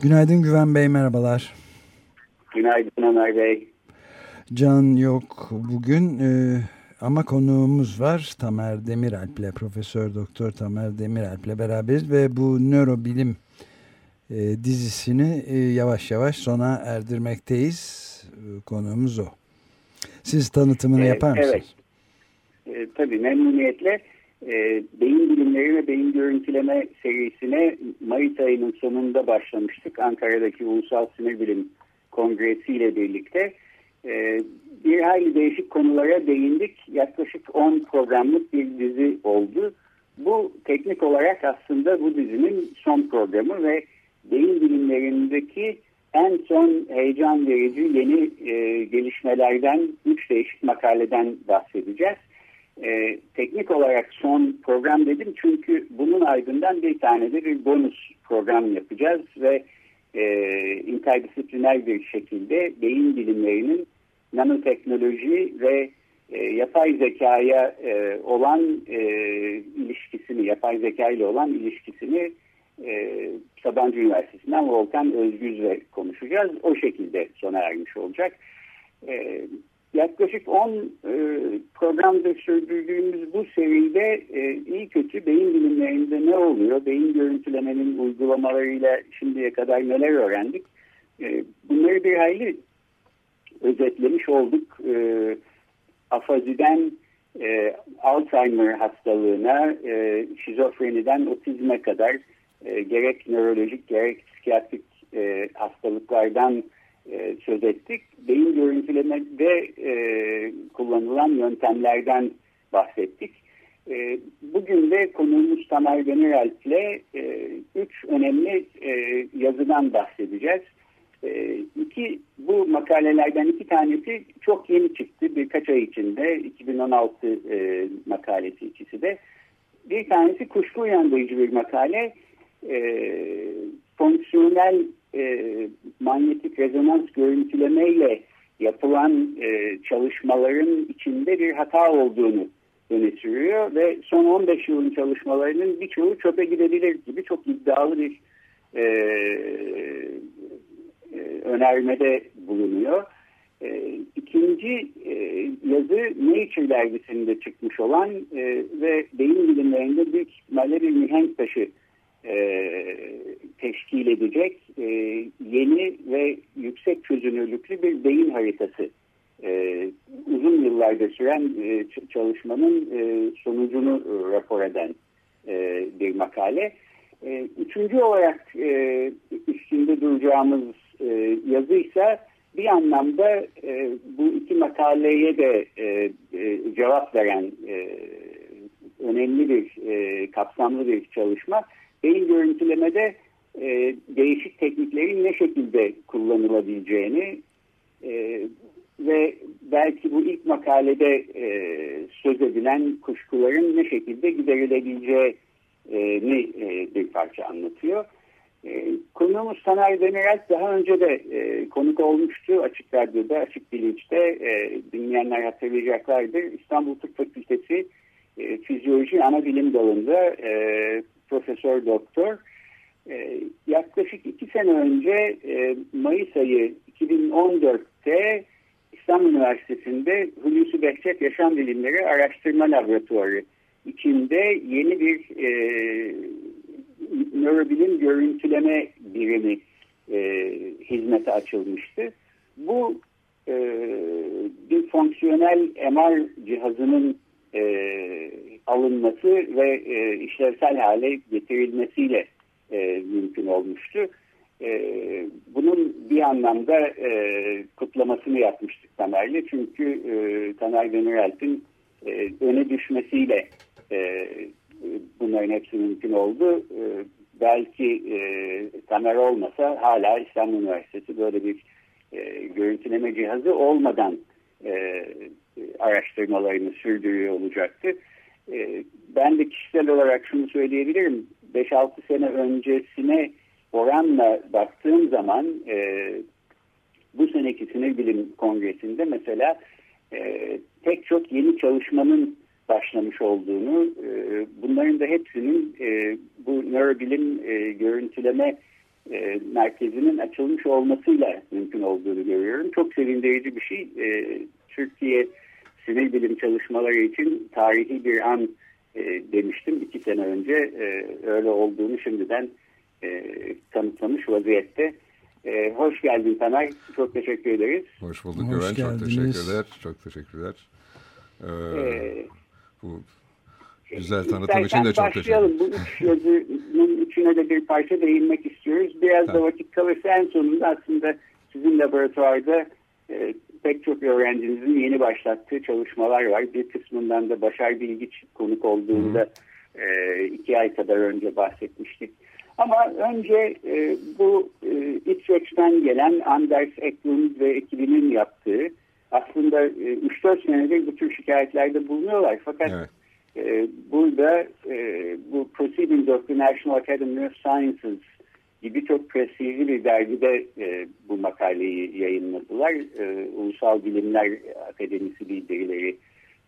Günaydın Güven Bey, merhabalar. Günaydın Ömer Bey. Can yok bugün e, ama konuğumuz var. Tamer Demiralp ile, Profesör Doktor Tamer Demiralp ile beraberiz ve bu nörobilim e, dizisini e, yavaş yavaş sona erdirmekteyiz. E, konuğumuz o. Siz tanıtımını Evet, yapar mısınız? evet. E, tabii memnuniyetle e, beyin bilimleri ve beyin görüntüleme serisine Mayıs ayının sonunda başlamıştık. Ankara'daki Ulusal Sinir Bilim Kongresi ile birlikte. E, bir hayli değişik konulara değindik. Yaklaşık 10 programlık bir dizi oldu. Bu teknik olarak aslında bu dizinin son programı ve beyin bilimlerindeki en son heyecan verici yeni e, gelişmelerden üç değişik makaleden bahsedeceğiz. E, teknik olarak son program dedim çünkü bunun ardından bir tane de bir bonus program yapacağız ve e, interdisipliner bir şekilde beyin bilimlerinin nanoteknoloji ve e, yapay zekaya e, olan e, ilişkisini, yapay zeka ile olan ilişkisini e, Sabancı Üniversitesi'nden Volkan Özgüz'le konuşacağız. O şekilde sona ermiş olacak. E, yaklaşık 10 e, programda sürdürdüğümüz bu seride e, iyi kötü beyin bilimlerinde ne oluyor? Beyin görüntülemenin uygulamalarıyla şimdiye kadar neler öğrendik? E, bunları bir hayli özetlemiş olduk. E, afaziden e, Alzheimer hastalığına, e, şizofreniden otizme kadar e, gerek nörolojik gerek psikiyatrik e, hastalıklardan e, söz ettik. Beyin görüntülemede e, kullanılan yöntemlerden bahsettik. E, bugün de konuğumuz Tamer Demiralp ile e, üç önemli e, yazıdan bahsedeceğiz. E, iki, bu makalelerden iki tanesi çok yeni çıktı birkaç ay içinde 2016 e, makalesi ikisi de. Bir tanesi kuşku uyandırıcı bir makale e, fonksiyonel e, manyetik rezonans görüntülemeyle yapılan e, çalışmaların içinde bir hata olduğunu öne sürüyor ve son 15 yılın çalışmalarının birçoğu çöpe gidebilir gibi çok iddialı bir e, e, önermede bulunuyor. E, ikinci e, yazı Nature dergisinde çıkmış olan e, ve beyin bilimlerinde büyük ihtimalle bir mihenk taşı e, teşkil edecek e, yeni ve yüksek çözünürlüklü bir beyin haritası. E, uzun yıllarda süren e, çalışmanın e, sonucunu e, rapor eden e, bir makale. E, üçüncü olarak e, üstünde duracağımız e, yazı ise bir anlamda e, bu iki makaleye de e, e, cevap veren e, önemli bir e, kapsamlı bir çalışma beyin görüntülemede e, değişik tekniklerin ne şekilde kullanılabileceğini e, ve belki bu ilk makalede e, söz edilen kuşkuların ne şekilde giderilebileceğini e, bir parça anlatıyor. E, konuğumuz Taner Demirel daha önce de e, konuk olmuştu Açık Radyo'da, Açık Bilinç'te e, dinleyenler hatırlayacaklardır. İstanbul Tıp Fakültesi e, Fizyoloji Ana Bilim Dalı'nda e, Profesör Doktor. E, yaklaşık iki sene önce e, Mayıs ayı 2014'te İstanbul Üniversitesi'nde Hulusi Behçet Yaşam Bilimleri Araştırma Laboratuvarı içinde yeni bir e, nörobilim görüntüleme birimi e, hizmete açılmıştı. Bu e, bir fonksiyonel MR cihazının e, alınması ve e, işlevsel hale getirilmesiyle e, mümkün olmuştu. E, bunun bir anlamda e, kutlamasını yapmıştık Tamer'le. Çünkü e, Tamer Demirelt'in e, öne düşmesiyle e, bunların hepsi mümkün oldu. E, belki e, Tamer olmasa hala İstanbul Üniversitesi böyle bir e, görüntüleme cihazı olmadan e, araştırmalarını sürdürüyor olacaktı. E, ben de kişisel olarak şunu söyleyebilirim. 5-6 sene öncesine oranla baktığım zaman e, bu seneki sinir bilim kongresinde mesela e, pek çok yeni çalışmanın başlamış olduğunu, e, bunların da hepsinin e, bu nörobilim e, görüntüleme e, merkezinin açılmış olmasıyla mümkün olduğunu görüyorum. Çok sevindirici bir şey. E, Türkiye sinir bilim çalışmaları için tarihi bir an e, demiştim iki sene önce. E, öyle olduğunu şimdiden e, kanıtlamış vaziyette. E, hoş geldin Taner. Çok teşekkür ederiz. Hoş bulduk hoş Güven. Çok teşekkürler. Çok teşekkürler. Ee, ee, bu güzel tanıtım için de çok teşekkür ederim. Bu üç yazının üçüne de bir parça değinmek istiyoruz. Biraz tamam. da vakit kalırsa en sonunda aslında sizin laboratuvarda e, pek çok öğrencinizin yeni başlattığı çalışmalar var. Bir kısmından da Başar Bilgiç konuk olduğunda e, iki ay kadar önce bahsetmiştik. Ama önce e, bu e, İsveç'ten gelen Anders Eklund ve ekibinin yaptığı aslında e, 3-4 senedir bu tür şikayetlerde bulunuyorlar. Fakat evet. e, burada e, bu Proceedings of the National Academy of Sciences gibi çok prestijli bir dergide e, bu makaleyi yayınladılar. E, Ulusal Bilimler Akademisi bildirileri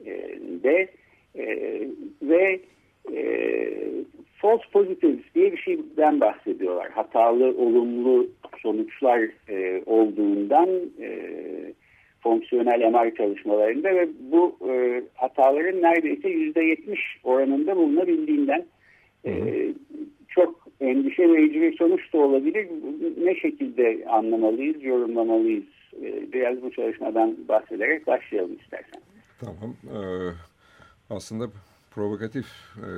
e, de e, ve e, false positives diye bir şeyden bahsediyorlar. Hatalı, olumlu sonuçlar e, olduğundan e, fonksiyonel MR çalışmalarında ve bu e, hataların neredeyse yüzde yetmiş oranında bulunabildiğinden e, çok endişe verici bir sonuç da olabilir. Ne şekilde anlamalıyız, yorumlamalıyız? E, biraz bu çalışmadan bahsederek başlayalım istersen. Tamam. Ee, aslında provokatif, e,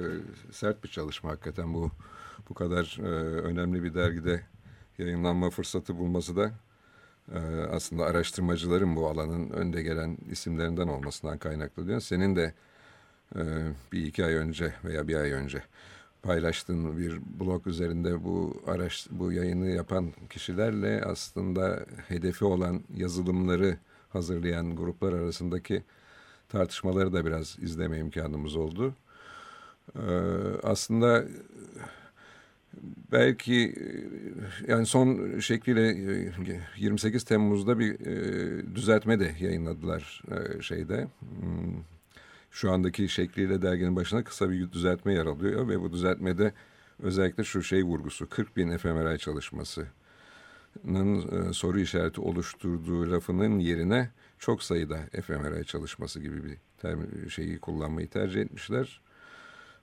sert bir çalışma hakikaten bu bu kadar e, önemli bir dergide yayınlanma fırsatı bulması da e, aslında araştırmacıların bu alanın önde gelen isimlerinden olmasından kaynaklı diyor. Senin de bir iki ay önce veya bir ay önce paylaştığın bir blog üzerinde bu araş bu yayını yapan kişilerle aslında hedefi olan yazılımları hazırlayan gruplar arasındaki tartışmaları da biraz izleme imkanımız oldu. Ee, aslında belki yani son şekliyle 28 Temmuz'da bir e, düzeltme de yayınladılar e, şeyde. Hmm, şu andaki şekliyle derginin başına kısa bir düzeltme yer alıyor ve bu düzeltmede özellikle şu şey vurgusu 40 bin fMRI çalışmasının e, soru işareti oluşturduğu lafının yerine çok sayıda fMRI çalışması gibi bir term, şeyi kullanmayı tercih etmişler.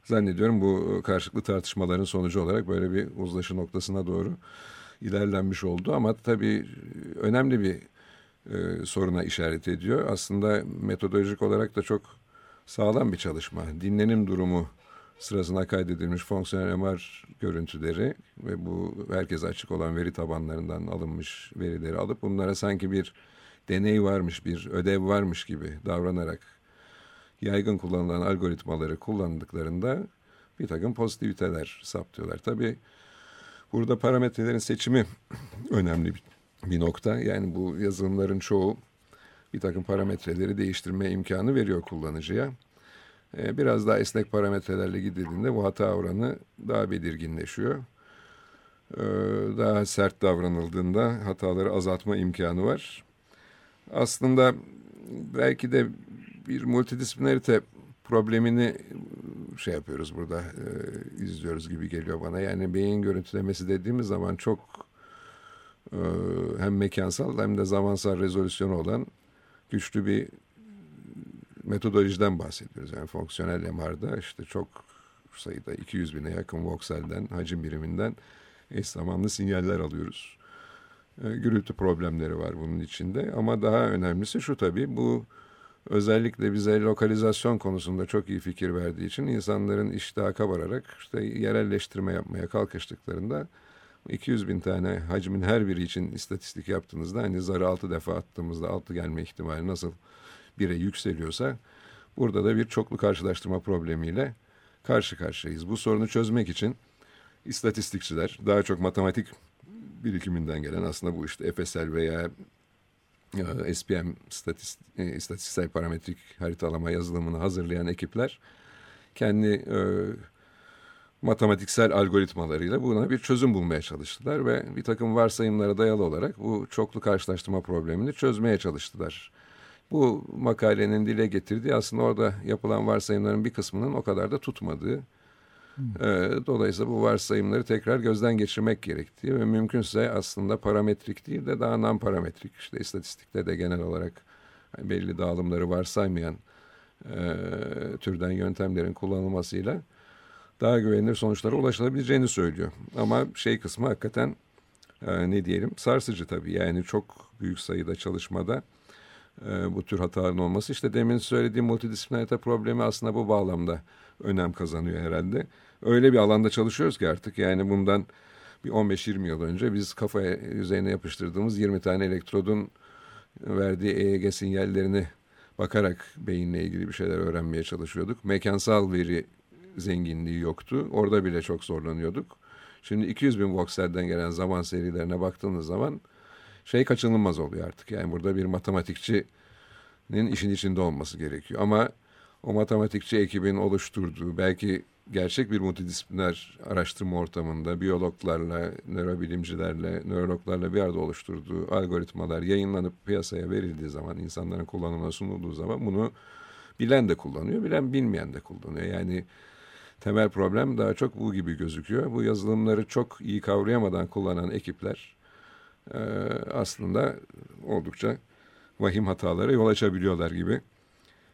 Zannediyorum bu karşılıklı tartışmaların sonucu olarak böyle bir uzlaşı noktasına doğru ilerlenmiş oldu. Ama tabii önemli bir e, soruna işaret ediyor. Aslında metodolojik olarak da çok sağlam bir çalışma. Dinlenim durumu sırasında kaydedilmiş fonksiyonel MR görüntüleri ve bu herkese açık olan veri tabanlarından alınmış verileri alıp bunlara sanki bir deney varmış, bir ödev varmış gibi davranarak yaygın kullanılan algoritmaları kullandıklarında bir takım pozitiviteler saptıyorlar. Tabii burada parametrelerin seçimi önemli bir nokta. Yani bu yazılımların çoğu bir takım parametreleri değiştirme imkanı veriyor kullanıcıya. Ee, biraz daha esnek parametrelerle gidildiğinde bu hata oranı daha belirginleşiyor. Ee, daha sert davranıldığında hataları azaltma imkanı var. Aslında belki de bir multidisiplinarite problemini şey yapıyoruz burada e, izliyoruz gibi geliyor bana. Yani beyin görüntülemesi dediğimiz zaman çok e, hem mekansal hem de zamansal rezolüsyonu olan güçlü bir metodolojiden bahsediyoruz. Yani fonksiyonel MR'da işte çok sayıda 200 bine yakın vokselden, hacim biriminden eş zamanlı sinyaller alıyoruz. E, gürültü problemleri var bunun içinde ama daha önemlisi şu tabii bu özellikle bize lokalizasyon konusunda çok iyi fikir verdiği için insanların iştahaka vararak işte yerelleştirme yapmaya kalkıştıklarında 200 bin tane hacmin her biri için istatistik yaptığınızda hani zarı altı defa attığımızda altı gelme ihtimali nasıl bire yükseliyorsa burada da bir çoklu karşılaştırma problemiyle karşı karşıyayız. Bu sorunu çözmek için istatistikçiler, daha çok matematik birikiminden gelen aslında bu işte FSL veya e, SPM e, istatistiksel parametrik haritalama yazılımını hazırlayan ekipler kendi e, matematiksel algoritmalarıyla buna bir çözüm bulmaya çalıştılar ve bir takım varsayımlara dayalı olarak bu çoklu karşılaştırma problemini çözmeye çalıştılar. Bu makalenin dile getirdiği aslında orada yapılan varsayımların bir kısmının o kadar da tutmadığı. Hmm. Dolayısıyla bu varsayımları tekrar gözden geçirmek gerektiği ve mümkünse aslında parametrik değil de daha non parametrik işte istatistikte de genel olarak belli dağılımları varsaymayan e, türden yöntemlerin kullanılmasıyla daha güvenilir sonuçlara ulaşılabileceğini söylüyor. Ama şey kısmı hakikaten e, ne diyelim sarsıcı tabii. Yani çok büyük sayıda çalışmada e, bu tür hataların olması. İşte demin söylediğim multidisiplinarite problemi aslında bu bağlamda önem kazanıyor herhalde. Öyle bir alanda çalışıyoruz ki artık yani bundan bir 15-20 yıl önce biz kafaya yüzeyine yapıştırdığımız 20 tane elektrodun verdiği EEG sinyallerini bakarak beyinle ilgili bir şeyler öğrenmeye çalışıyorduk. Mekansal veri zenginliği yoktu. Orada bile çok zorlanıyorduk. Şimdi 200 bin vokselden gelen zaman serilerine baktığınız zaman şey kaçınılmaz oluyor artık. Yani burada bir matematikçinin işin içinde olması gerekiyor. Ama o matematikçi ekibin oluşturduğu belki gerçek bir multidisipliner araştırma ortamında biyologlarla, nörobilimcilerle, nörologlarla bir arada oluşturduğu algoritmalar yayınlanıp piyasaya verildiği zaman, insanların kullanımına sunulduğu zaman bunu bilen de kullanıyor, bilen bilmeyen de kullanıyor. Yani temel problem daha çok bu gibi gözüküyor. Bu yazılımları çok iyi kavrayamadan kullanan ekipler e, aslında oldukça vahim hatalara yol açabiliyorlar gibi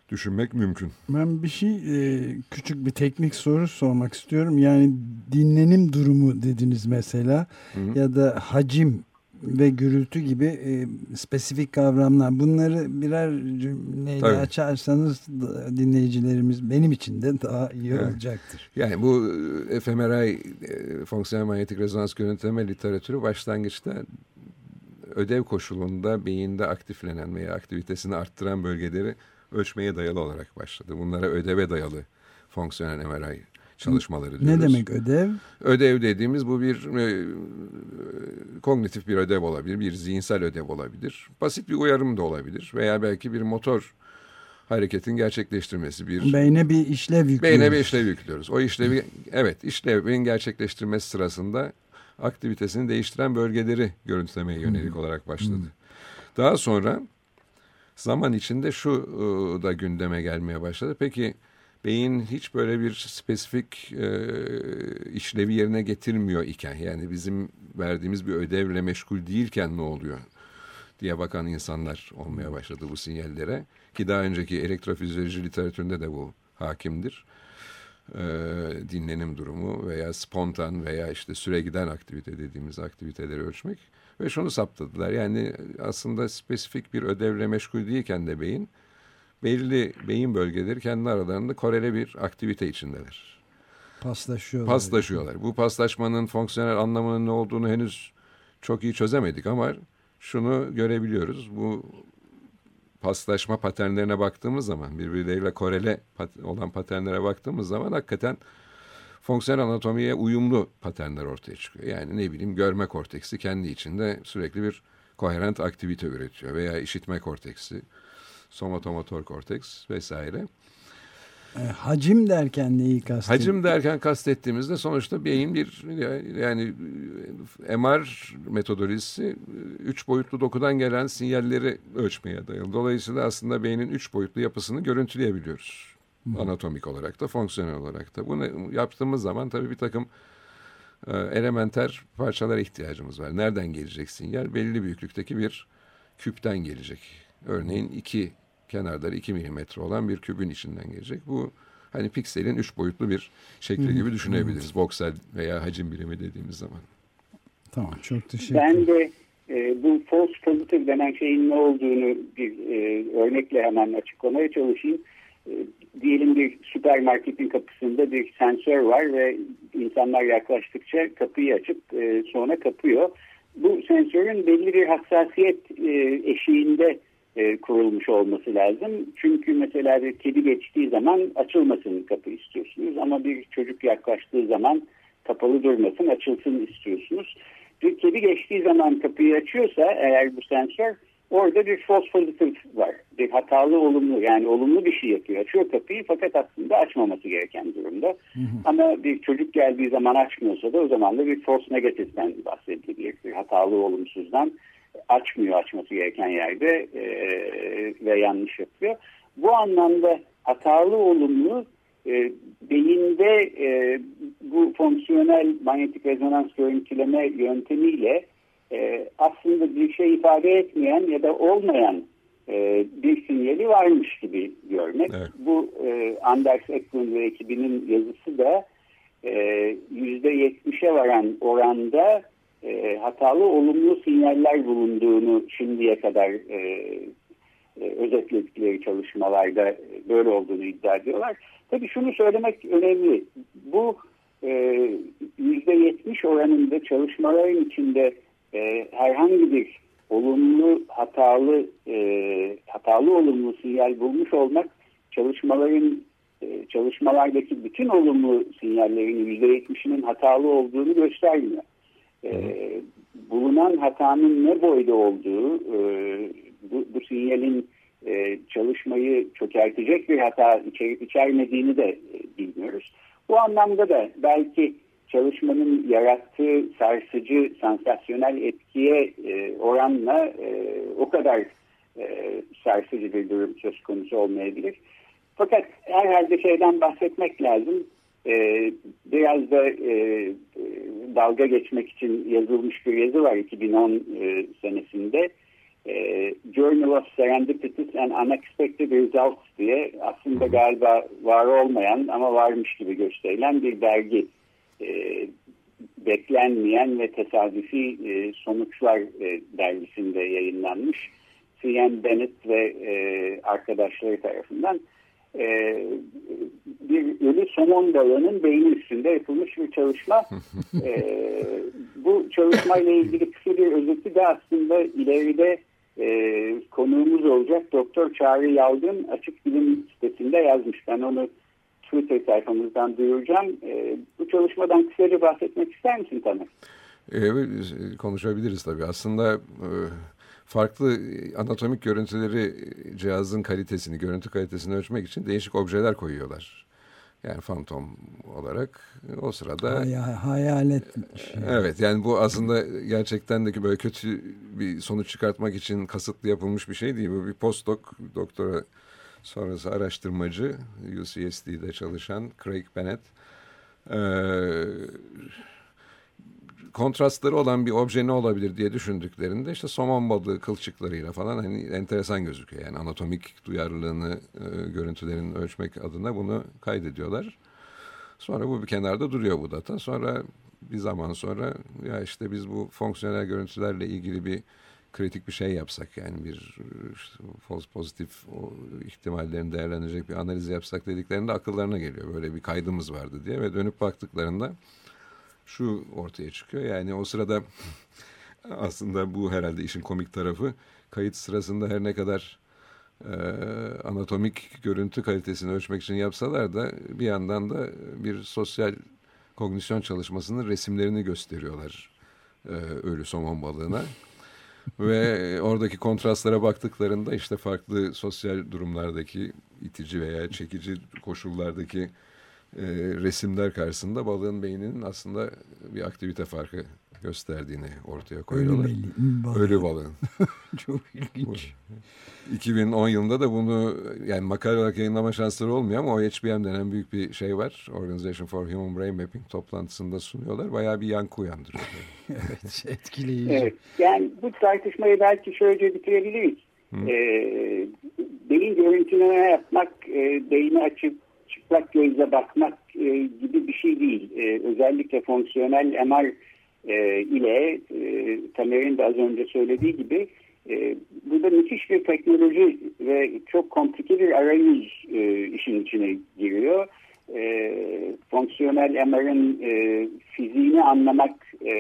düşünmek mümkün. Ben bir şey e, küçük bir teknik soru sormak istiyorum. Yani dinlenim durumu dediniz mesela Hı -hı. ya da hacim ve gürültü gibi e, spesifik kavramlar. Bunları birer cümleyle Tabii. açarsanız dinleyicilerimiz benim için de daha iyi evet. olacaktır. Yani bu e, fMRI e, fonksiyonel manyetik rezonans görüntüleme literatürü başlangıçta ödev koşulunda beyinde aktiflenen veya aktivitesini arttıran bölgeleri ölçmeye dayalı olarak başladı. Bunlara ödeve dayalı fonksiyonel MRI çalışmaları diyoruz. Ne demek ödev? Ödev dediğimiz bu bir e, kognitif bir ödev olabilir, bir zihinsel ödev olabilir. Basit bir uyarım da olabilir veya belki bir motor hareketin gerçekleştirmesi bir beyne bir işlev yüklüyoruz. Beyne bir işlev yüklüyoruz. O işlevi evet işlevin gerçekleştirmesi sırasında aktivitesini değiştiren bölgeleri görüntülemeye yönelik hmm. olarak başladı. Hmm. Daha sonra zaman içinde şu e, da gündeme gelmeye başladı. Peki beyin hiç böyle bir spesifik e, işlevi yerine getirmiyor iken yani bizim verdiğimiz bir ödevle meşgul değilken ne oluyor diye bakan insanlar olmaya başladı bu sinyallere ki daha önceki elektrofizyoloji literatüründe de bu hakimdir. E, dinlenim durumu veya spontan veya işte süre giden aktivite dediğimiz aktiviteleri ölçmek ve şunu saptadılar yani aslında spesifik bir ödevle meşgul değilken de beyin belli beyin bölgeleri kendi aralarında korele bir aktivite içindeler. Paslaşıyorlar. Paslaşıyorlar. Bu paslaşmanın fonksiyonel anlamının ne olduğunu henüz çok iyi çözemedik ama şunu görebiliyoruz. Bu paslaşma paternlerine baktığımız zaman birbirleriyle korele olan paternlere baktığımız zaman hakikaten fonksiyonel anatomiye uyumlu paternler ortaya çıkıyor. Yani ne bileyim görme korteksi kendi içinde sürekli bir koherent aktivite üretiyor veya işitme korteksi somatomotor korteks vesaire. E, hacim derken neyi kastediyorsunuz? Hacim derken kastettiğimizde sonuçta beyin bir yani MR metodolojisi üç boyutlu dokudan gelen sinyalleri ölçmeye dayalı. Dolayısıyla aslında beynin üç boyutlu yapısını görüntüleyebiliyoruz. Hı. Anatomik olarak da fonksiyonel olarak da. Bunu yaptığımız zaman tabii bir takım e, elementer parçalara ihtiyacımız var. Nereden gelecek sinyal? Belli büyüklükteki bir küpten gelecek. Örneğin iki kenarları 2 milimetre olan bir kübün içinden gelecek. Bu hani pikselin üç boyutlu bir şekli gibi düşünebiliriz. Voxel veya hacim birimi dediğimiz zaman. Tamam çok teşekkür ederim. Ben de e, bu false positive denen şeyin ne olduğunu bir e, örnekle hemen açıklamaya çalışayım. E, diyelim bir süpermarketin kapısında bir sensör var ve insanlar yaklaştıkça kapıyı açıp e, sonra kapıyor. Bu sensörün belli bir hassasiyet e, eşiğinde e, kurulmuş olması lazım. Çünkü mesela bir kedi geçtiği zaman açılmasın kapı istiyorsunuz ama bir çocuk yaklaştığı zaman kapalı durmasın, açılsın istiyorsunuz. Bir kedi geçtiği zaman kapıyı açıyorsa eğer bu sensör orada bir false positive var. Bir hatalı olumlu yani olumlu bir şey yapıyor. Açıyor kapıyı fakat aslında açmaması gereken durumda. Hı hı. Ama bir çocuk geldiği zaman açmıyorsa da o zaman da bir false negative'den bahsedilebilir. Bir hatalı olumsuzdan açmıyor açması gereken yerde e, ve yanlış yapıyor. Bu anlamda hatalı olumlu e, beyinde e, bu fonksiyonel manyetik rezonans görüntüleme yöntemiyle e, aslında bir şey ifade etmeyen ya da olmayan e, bir sinyali varmış gibi görmek. Evet. Bu e, Anders Eklund ve ekibinin yazısı da yüzde 70'e varan oranda e, hatalı olumlu sinyaller bulunduğunu şimdiye kadar e, e, özetledikleri çalışmalarda böyle olduğunu iddia ediyorlar. Tabii şunu söylemek önemli. Bu yüzde 70 oranında çalışmaların içinde e, herhangi bir olumlu hatalı e, hatalı olumlu sinyal bulmuş olmak çalışmaların e, çalışmalardaki bütün olumlu sinyallerin %70'inin hatalı olduğunu göstermiyor. E, bulunan hatanın ne boyda olduğu e, bu, bu sinyalin e, çalışmayı çökertecek bir hata içerip içermediğini de e, bilmiyoruz. Bu anlamda da belki çalışmanın yarattığı sarsıcı, sansasyonel etkiye e, oranla e, o kadar e, sarsıcı bir durum söz konusu olmayabilir. Fakat herhalde şeyden bahsetmek lazım. E, biraz da e, dalga geçmek için yazılmış bir yazı var 2010 e, senesinde. E, Journal of Serendipitous and Unexpected Results diye aslında galiba var olmayan ama varmış gibi gösterilen bir dergi e, beklenmeyen ve tesadüfi e, sonuçlar e, dergisinde yayınlanmış. C.N. Bennett ve e, arkadaşları tarafından e, bir ölü somon balığının beyni üstünde yapılmış bir çalışma. e, bu çalışmayla ilgili kısa bir özeti de aslında ileride e, konuğumuz olacak Doktor Çağrı Yalgın Açık Bilim sitesinde yazmış. Ben onu Twitter sayfamızdan duyuracağım. E, bu çalışmadan kısaca bahsetmek ister misin Taner? Evet, konuşabiliriz tabii. Aslında e, farklı anatomik görüntüleri cihazın kalitesini, görüntü kalitesini ölçmek için değişik objeler koyuyorlar. Yani fantom olarak o sırada... Hay hayalet. Şey. Evet yani bu aslında gerçekten de böyle kötü bir sonuç çıkartmak için kasıtlı yapılmış bir şey değil. Bu bir postdoc doktora sonrası araştırmacı UCSD'de çalışan Craig Bennett e, kontrastları olan bir obje ne olabilir diye düşündüklerinde işte somon balığı kılçıklarıyla falan hani enteresan gözüküyor. Yani anatomik duyarlılığını e, görüntülerin ölçmek adına bunu kaydediyorlar. Sonra bu bir kenarda duruyor bu data. Sonra bir zaman sonra ya işte biz bu fonksiyonel görüntülerle ilgili bir kritik bir şey yapsak yani bir işte, false pozitif o ihtimallerini değerlendirecek bir analiz yapsak dediklerinde akıllarına geliyor. Böyle bir kaydımız vardı diye ve dönüp baktıklarında şu ortaya çıkıyor. Yani o sırada aslında bu herhalde işin komik tarafı kayıt sırasında her ne kadar e, anatomik görüntü kalitesini ölçmek için yapsalar da bir yandan da bir sosyal kognisyon çalışmasının resimlerini gösteriyorlar e, ölü somon balığına. Ve oradaki kontrastlara baktıklarında işte farklı sosyal durumlardaki itici veya çekici koşullardaki e, resimler karşısında balığın beyninin aslında bir aktivite farkı gösterdiğini ortaya koyuyorlar. Ölü, balığı. Ölü balığın. Çok ilginç. 2010 yılında da bunu yani makale olarak yayınlama şansları olmuyor ama OHBM denen büyük bir şey var. Organization for Human Brain Mapping toplantısında sunuyorlar. Bayağı bir yankı uyandırıyor. evet etkileyici. Evet, yani bu tartışmayı belki şöyle bitirebiliriz. Ee, beyin görüntüleme yapmak, e, beyni açıp çıplak gözle bakmak e, gibi bir şey değil. E, özellikle fonksiyonel MR e, ile e, Tamer'in de az önce söylediği gibi e, burada müthiş bir teknoloji ve çok komplike bir arayüz e, işin içine giriyor. E, fonksiyonel MR'ın e, fiziğini anlamak e,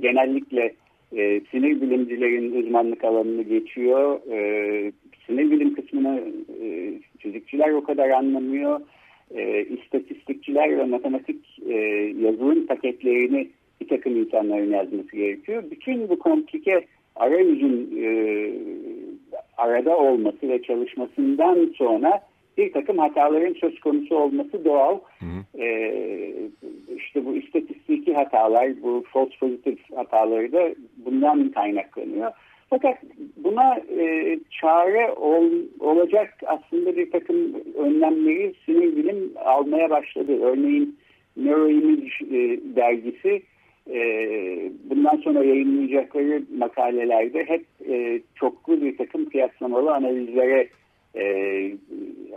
genellikle e, sinir bilimcilerin uzmanlık alanını geçiyor. E, sinir bilim kısmını e, fizikçiler o kadar anlamıyor. E, istatistikçiler ve matematik e, yazılım paketlerini bir takım insanların yazması gerekiyor. Bütün bu komplike arayüzün e, arada olması ve çalışmasından sonra bir takım hataların söz konusu olması doğal. Hı hı. Ee, işte bu istatistiki hatalar, bu false positive hataları da bundan kaynaklanıyor. Fakat buna e, çare ol, olacak aslında bir takım önlemleri sinir bilim almaya başladı. Örneğin Neuroimage e, dergisi e, bundan sonra yayınlayacakları makalelerde hep e, çoklu bir takım kıyaslamalı analizlere e,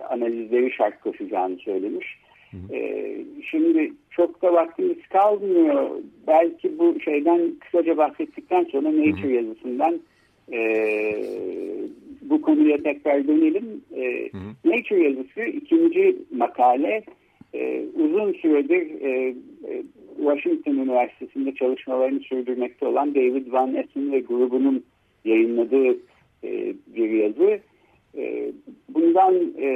analizleri şart koşacağını söylemiş. Hı hı. E, şimdi çok da vaktimiz kalmıyor. Belki bu şeyden kısaca bahsettikten sonra Nature hı. yazısından e, bu konuya tekrar dönelim. E, hı hı. Nature yazısı ikinci makale e, uzun süredir e, e, Washington Üniversitesi'nde çalışmalarını sürdürmekte olan David Van Essen ve grubunun yayınladığı e, bir yazı. E, bundan e,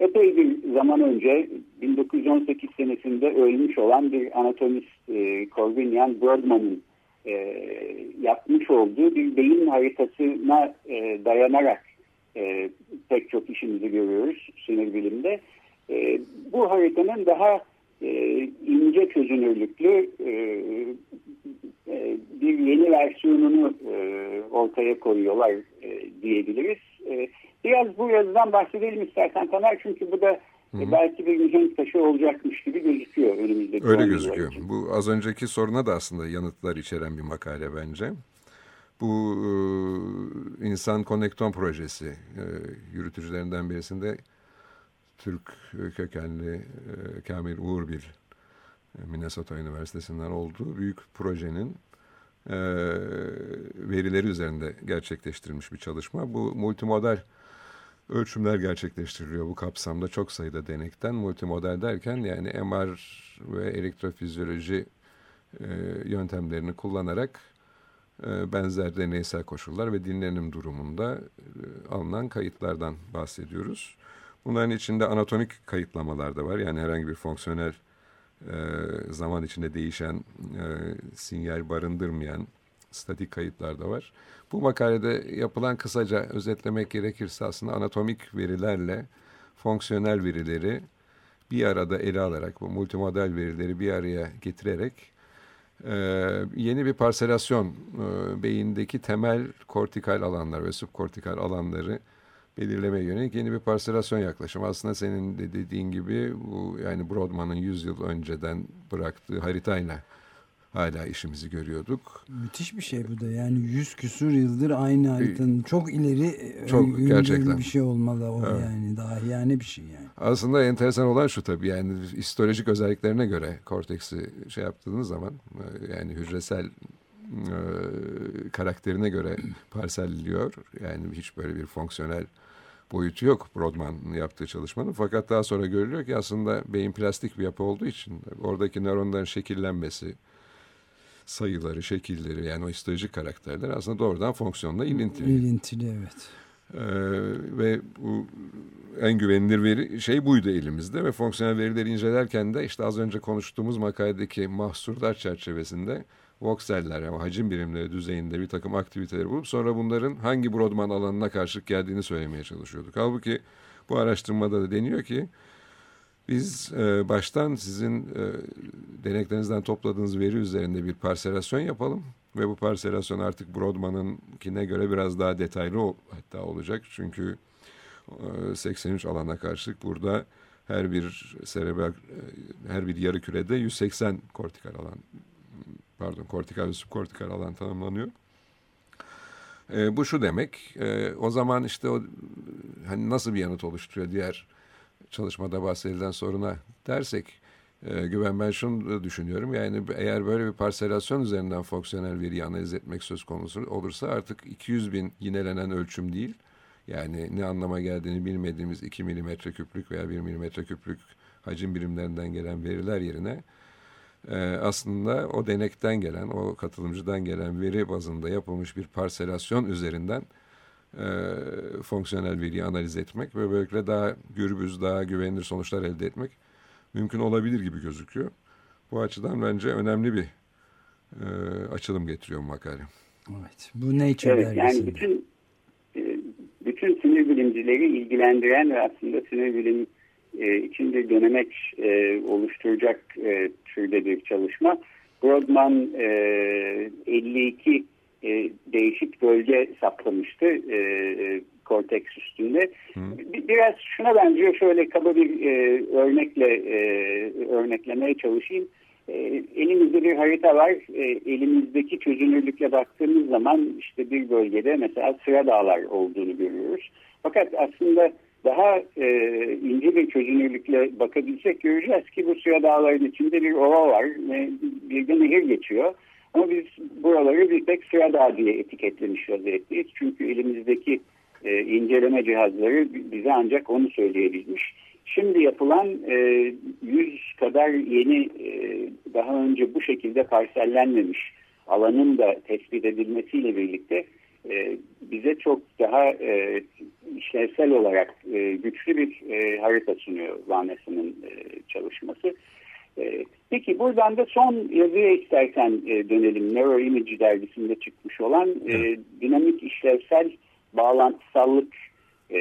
epey bir zaman önce 1918 senesinde ölmüş olan bir anatomist e, Corvinian Birdman'ın e, yapmış olduğu bir beyin haritasına e, dayanarak e, pek çok işimizi görüyoruz sinir bilimde. E, bu haritanın daha e, ince çözünürlüklü e, e, bir yeni versiyonunu e, ortaya koyuyorlar e, diyebiliriz. E, biraz bu yazıdan bahsedelim istersen Taner çünkü bu da Hı -hı. belki bir mihenk taşı olacakmış gibi gözüküyor önümüzdeki Öyle gözüküyor. Için. Bu az önceki soruna da aslında yanıtlar içeren bir makale bence. Bu e, insan konekton projesi e, yürütücülerinden birisinde Türk kökenli e, Kamil Uğur bir e, Minnesota Üniversitesi'nden olduğu büyük projenin e, verileri üzerinde gerçekleştirilmiş bir çalışma. Bu multimodal ölçümler gerçekleştiriliyor bu kapsamda çok sayıda denekten. Multimodal derken yani MR ve elektrofizyoloji e, yöntemlerini kullanarak e, benzer deneysel koşullar ve dinlenim durumunda e, alınan kayıtlardan bahsediyoruz. Bunların içinde anatomik kayıtlamalar da var. Yani herhangi bir fonksiyonel e, zaman içinde değişen e, sinyal barındırmayan statik kayıtlar da var. Bu makalede yapılan kısaca özetlemek gerekirse aslında anatomik verilerle fonksiyonel verileri bir arada ele alarak bu multimodal verileri bir araya getirerek e, yeni bir parselasyon e, beyindeki temel kortikal alanlar ve subkortikal alanları belirlemeye yönelik yeni bir parselasyon yaklaşım. Aslında senin de dediğin gibi bu yani Brodmann'ın 100 yıl önceden bıraktığı haritayla hala işimizi görüyorduk. Müthiş bir şey bu da yani yüz küsur yıldır aynı haritanın çok ileri e, çok gerçekten bir şey olmalı o evet. yani daha yani bir şey yani. Aslında enteresan olan şu tabii yani histolojik özelliklerine göre korteksi şey yaptığınız zaman e, yani hücresel e, karakterine göre parselliliyor. Yani hiç böyle bir fonksiyonel boyutu yok Brodmann yaptığı çalışmanın. Fakat daha sonra görülüyor ki aslında beyin plastik bir yapı olduğu için oradaki nöronların şekillenmesi, sayıları, şekilleri yani o histolojik karakterler aslında doğrudan fonksiyonla ilintili. İlintili evet. Ee, ve bu en güvenilir veri şey buydu elimizde ve fonksiyonel verileri incelerken de işte az önce konuştuğumuz makaledeki mahsurlar çerçevesinde vokseller yani hacim birimleri düzeyinde bir takım aktiviteleri bulup sonra bunların hangi Brodmann alanına karşılık geldiğini söylemeye çalışıyorduk. Halbuki bu araştırmada da deniyor ki biz e, baştan sizin e, deneklerinizden topladığınız veri üzerinde bir parselasyon yapalım ve bu parselasyon artık Brodmann'ınkine göre biraz daha detaylı ol, hatta olacak. Çünkü e, 83 alana karşılık burada her bir serebral e, her bir yarı kürede 180 kortikal alan pardon kortikal ve subkortikal alan tanımlanıyor. E, bu şu demek, e, o zaman işte o hani nasıl bir yanıt oluşturuyor diğer çalışmada bahsedilen soruna dersek, e, güven ben şunu düşünüyorum. Yani eğer böyle bir parselasyon üzerinden fonksiyonel veriyi analiz etmek söz konusu olursa artık 200 bin yinelenen ölçüm değil, yani ne anlama geldiğini bilmediğimiz 2 milimetre küplük veya 1 milimetre küplük hacim birimlerinden gelen veriler yerine e, aslında o denekten gelen, o katılımcıdan gelen veri bazında yapılmış bir parselasyon üzerinden e, fonksiyonel veriyi analiz etmek ve böylelikle daha gürbüz, daha güvenilir sonuçlar elde etmek mümkün olabilir gibi gözüküyor. Bu açıdan bence önemli bir e, açılım getiriyor makale. Evet, bu Nature evet, Yani bütün e, bütün sinir bilimcileri ilgilendiren ve aslında sinir bilim e, içinde dönemek e, oluşturacak e, türde bir çalışma. Brodman e, 52 e, değişik bölge saplamıştı e, e, korteks üstünde. Hı. Biraz şuna benziyor şöyle kaba bir e, örnekle e, örneklemeye çalışayım. E, elimizde bir harita var. E, elimizdeki çözünürlükle baktığımız zaman işte bir bölgede mesela sıra dağlar olduğunu görüyoruz. Fakat aslında daha e, ince bir çözünürlükle bakabilsek göreceğiz ki bu sıra dağların içinde bir ova var ve bir de nehir geçiyor. Ama biz buraları bir tek sıra dağ diye etiketlemiş vaziyetteyiz. Çünkü elimizdeki e, inceleme cihazları bize ancak onu söyleyebilmiş. Şimdi yapılan e, 100 kadar yeni e, daha önce bu şekilde parsellenmemiş alanın da tespit edilmesiyle birlikte e, bize çok daha e, işlevsel olarak e, güçlü bir e, harita sunuyor Vanessa'nın e, çalışması. E, peki buradan da son yazıya istersen e, dönelim. Neuroimage dergisinde çıkmış olan e, dinamik işlevsel bağlantısallık. E,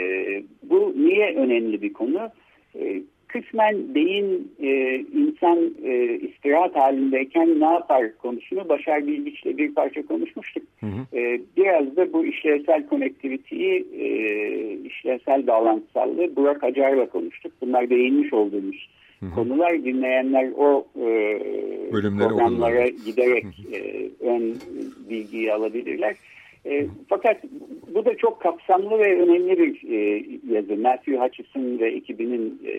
bu niye önemli bir konu? E, kısmen beyin e, insan e, istirahat halindeyken ne yapar konusunu Başar Bilgiç'le bir parça konuşmuştuk. Hı hı. E, biraz da bu işlevsel konektiviteyi, e, işlevsel bağlantısallığı Burak Acar'la konuştuk. Bunlar değinmiş olduğumuz. Konular. Dinleyenler o e, programlara okunlar. giderek e, ön bilgiyi alabilirler. E, fakat bu da çok kapsamlı ve önemli bir e, yazı. Matthew Hutchison ve ekibinin e,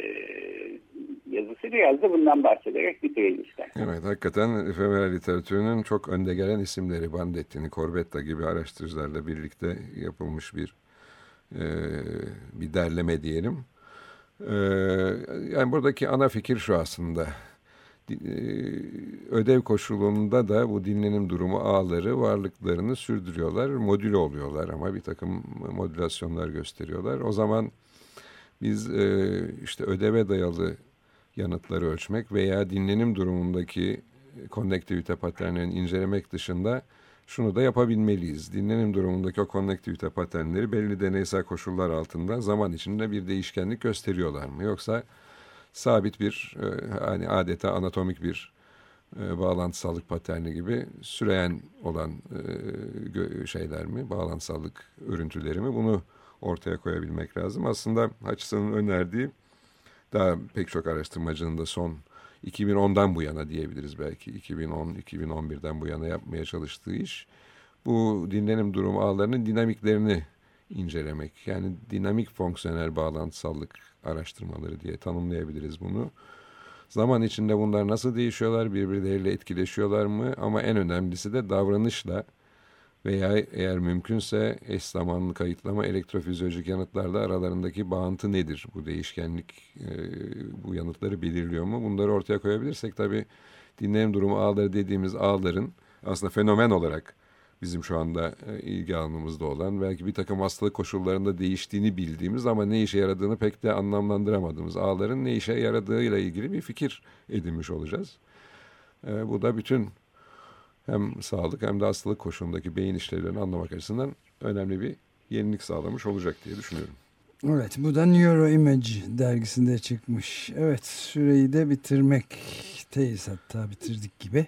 yazısı biraz da bundan bahsederek bitirelim ister. Evet hakikaten efemeral literatürünün çok önde gelen isimleri Bandetti'ni, Corbetta gibi araştırıcılarla birlikte yapılmış bir e, bir derleme diyelim. E, yani buradaki ana fikir şu aslında e, ödev koşulunda da bu dinlenim durumu ağları varlıklarını sürdürüyorlar. Modüle oluyorlar ama bir takım modülasyonlar gösteriyorlar. O zaman biz e, işte ödeve dayalı yanıtları ölçmek veya dinlenim durumundaki konnektivite paternlerini incelemek dışında şunu da yapabilmeliyiz. Dinlenim durumundaki o konnektivite paternleri belli deneysel koşullar altında zaman içinde bir değişkenlik gösteriyorlar mı? Yoksa sabit bir e, hani adeta anatomik bir e, bağlantısallık paterni gibi süreyen olan e, şeyler mi, bağlantısallık örüntüleri mi bunu ortaya koyabilmek lazım. Aslında Hutchison'ın önerdiği daha pek çok araştırmacının da son 2010'dan bu yana diyebiliriz belki 2010-2011'den bu yana yapmaya çalıştığı iş bu dinlenim durumu ağlarının dinamiklerini incelemek. Yani dinamik fonksiyonel bağlantısallık araştırmaları diye tanımlayabiliriz bunu. Zaman içinde bunlar nasıl değişiyorlar, birbirleriyle etkileşiyorlar mı? Ama en önemlisi de davranışla veya eğer mümkünse eş zamanlı kayıtlama elektrofizyolojik yanıtlarda aralarındaki bağıntı nedir? Bu değişkenlik e, bu yanıtları belirliyor mu? Bunları ortaya koyabilirsek tabii dinlenim durumu ağları dediğimiz ağların aslında fenomen olarak bizim şu anda e, ilgi alanımızda olan belki bir takım hastalık koşullarında değiştiğini bildiğimiz ama ne işe yaradığını pek de anlamlandıramadığımız ağların ne işe yaradığıyla ilgili bir fikir edinmiş olacağız. E, bu da bütün hem sağlık hem de hastalık koşulundaki beyin işlevlerini anlamak açısından önemli bir yenilik sağlamış olacak diye düşünüyorum. Evet bu da Neuroimage dergisinde çıkmış. Evet süreyi de bitirmekteyiz hatta bitirdik gibi.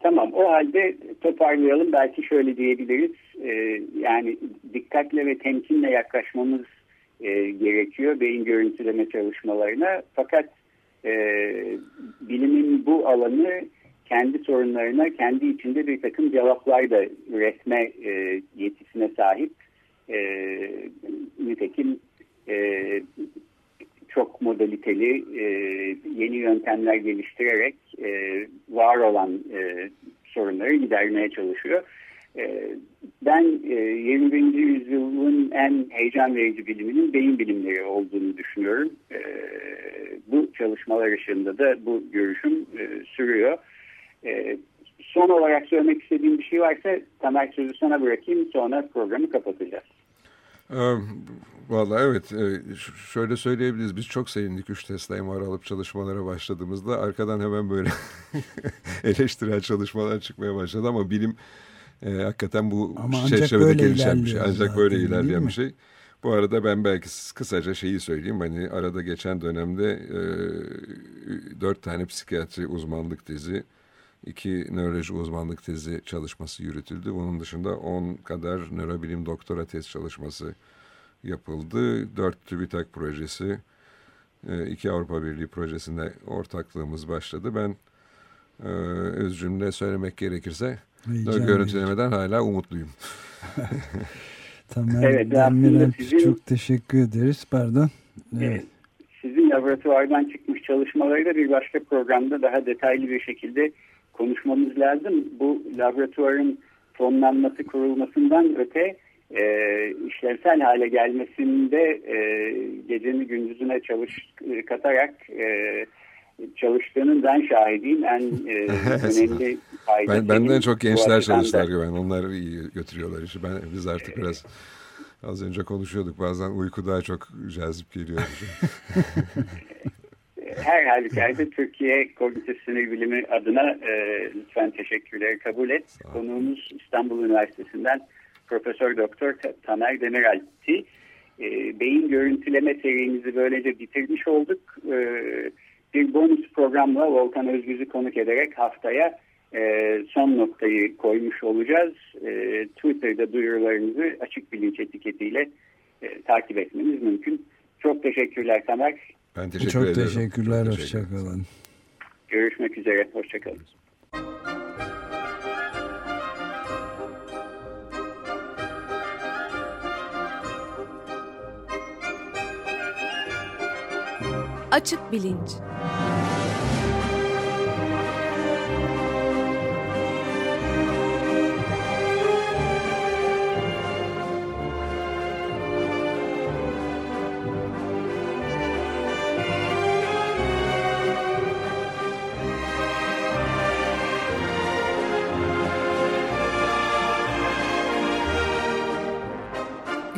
Tamam o halde toparlayalım. Belki şöyle diyebiliriz. Ee, yani dikkatle ve temkinle yaklaşmamız e, gerekiyor beyin görüntüleme çalışmalarına. Fakat e, bilimin bu alanı kendi sorunlarına kendi içinde bir takım cevaplar da üretme e, yetisine sahip. E, nitekim e, çok modaliteli e, yeni yöntemler geliştirerek e, var olan e, sorunları gidermeye çalışıyor. E, ben e, 21. yüzyılın en heyecan verici biliminin beyin bilimleri olduğunu düşünüyorum. E, bu çalışmalar ışığında da bu görüşüm e, sürüyor. E, son olarak söylemek istediğim bir şey varsa Tamer sözü sana bırakayım sonra programı kapatacağız. Valla evet şöyle söyleyebiliriz biz çok sevindik 3 Tesla MR alıp çalışmalara başladığımızda arkadan hemen böyle eleştirel çalışmalar çıkmaya başladı ama bilim e, hakikaten bu ama çerçevede gelişen bir şey ancak zaten, böyle ilerleyen bir şey. Bu arada ben belki kısaca şeyi söyleyeyim hani arada geçen dönemde e, dört tane psikiyatri uzmanlık tezi iki nöroloji uzmanlık tezi çalışması yürütüldü. Bunun dışında on kadar nörobilim doktora tez çalışması yapıldı. Dört TÜBİTAK projesi, e, iki Avrupa Birliği projesinde ortaklığımız başladı. Ben e, öz cümle söylemek gerekirse Heyecan görüntülemeden hala umutluyum. tamam. Evet, Demirel sizin, çok teşekkür ederiz. Pardon. Evet. Sizin laboratuvardan çıkmış çalışmaları da bir başka programda daha detaylı bir şekilde konuşmamız lazım. Bu laboratuvarın fonlanması kurulmasından öte e, işlevsel hale gelmesinde e, geceni gündüzüne çalış e, katarak e, çalıştığının ben şahidiyim. En e, önemli ben, Benden çok gençler çalıştılar güven. Onlar iyi götürüyorlar işi. Ben, biz artık biraz az önce konuşuyorduk. Bazen uyku daha çok cazip geliyor. Her halükarda Türkiye Kognitif Sinir Bilimi adına e, lütfen teşekkürleri kabul et. Konuğumuz İstanbul Üniversitesi'nden Profesör Doktor Taner Demiralp'ti. E, beyin görüntüleme serimizi böylece bitirmiş olduk. E, bir bonus programla Volkan Özgüz'ü konuk ederek haftaya e, son noktayı koymuş olacağız. E, Twitter'da duyurularımızı açık bilinç etiketiyle e, takip etmeniz mümkün. Çok teşekkürler Tamer. Ben teşekkür Çok ederim. teşekkürler. Çok teşekkür Hoşçakalın. Görüşmek üzere. Hoşçakalın. Açık Bilinç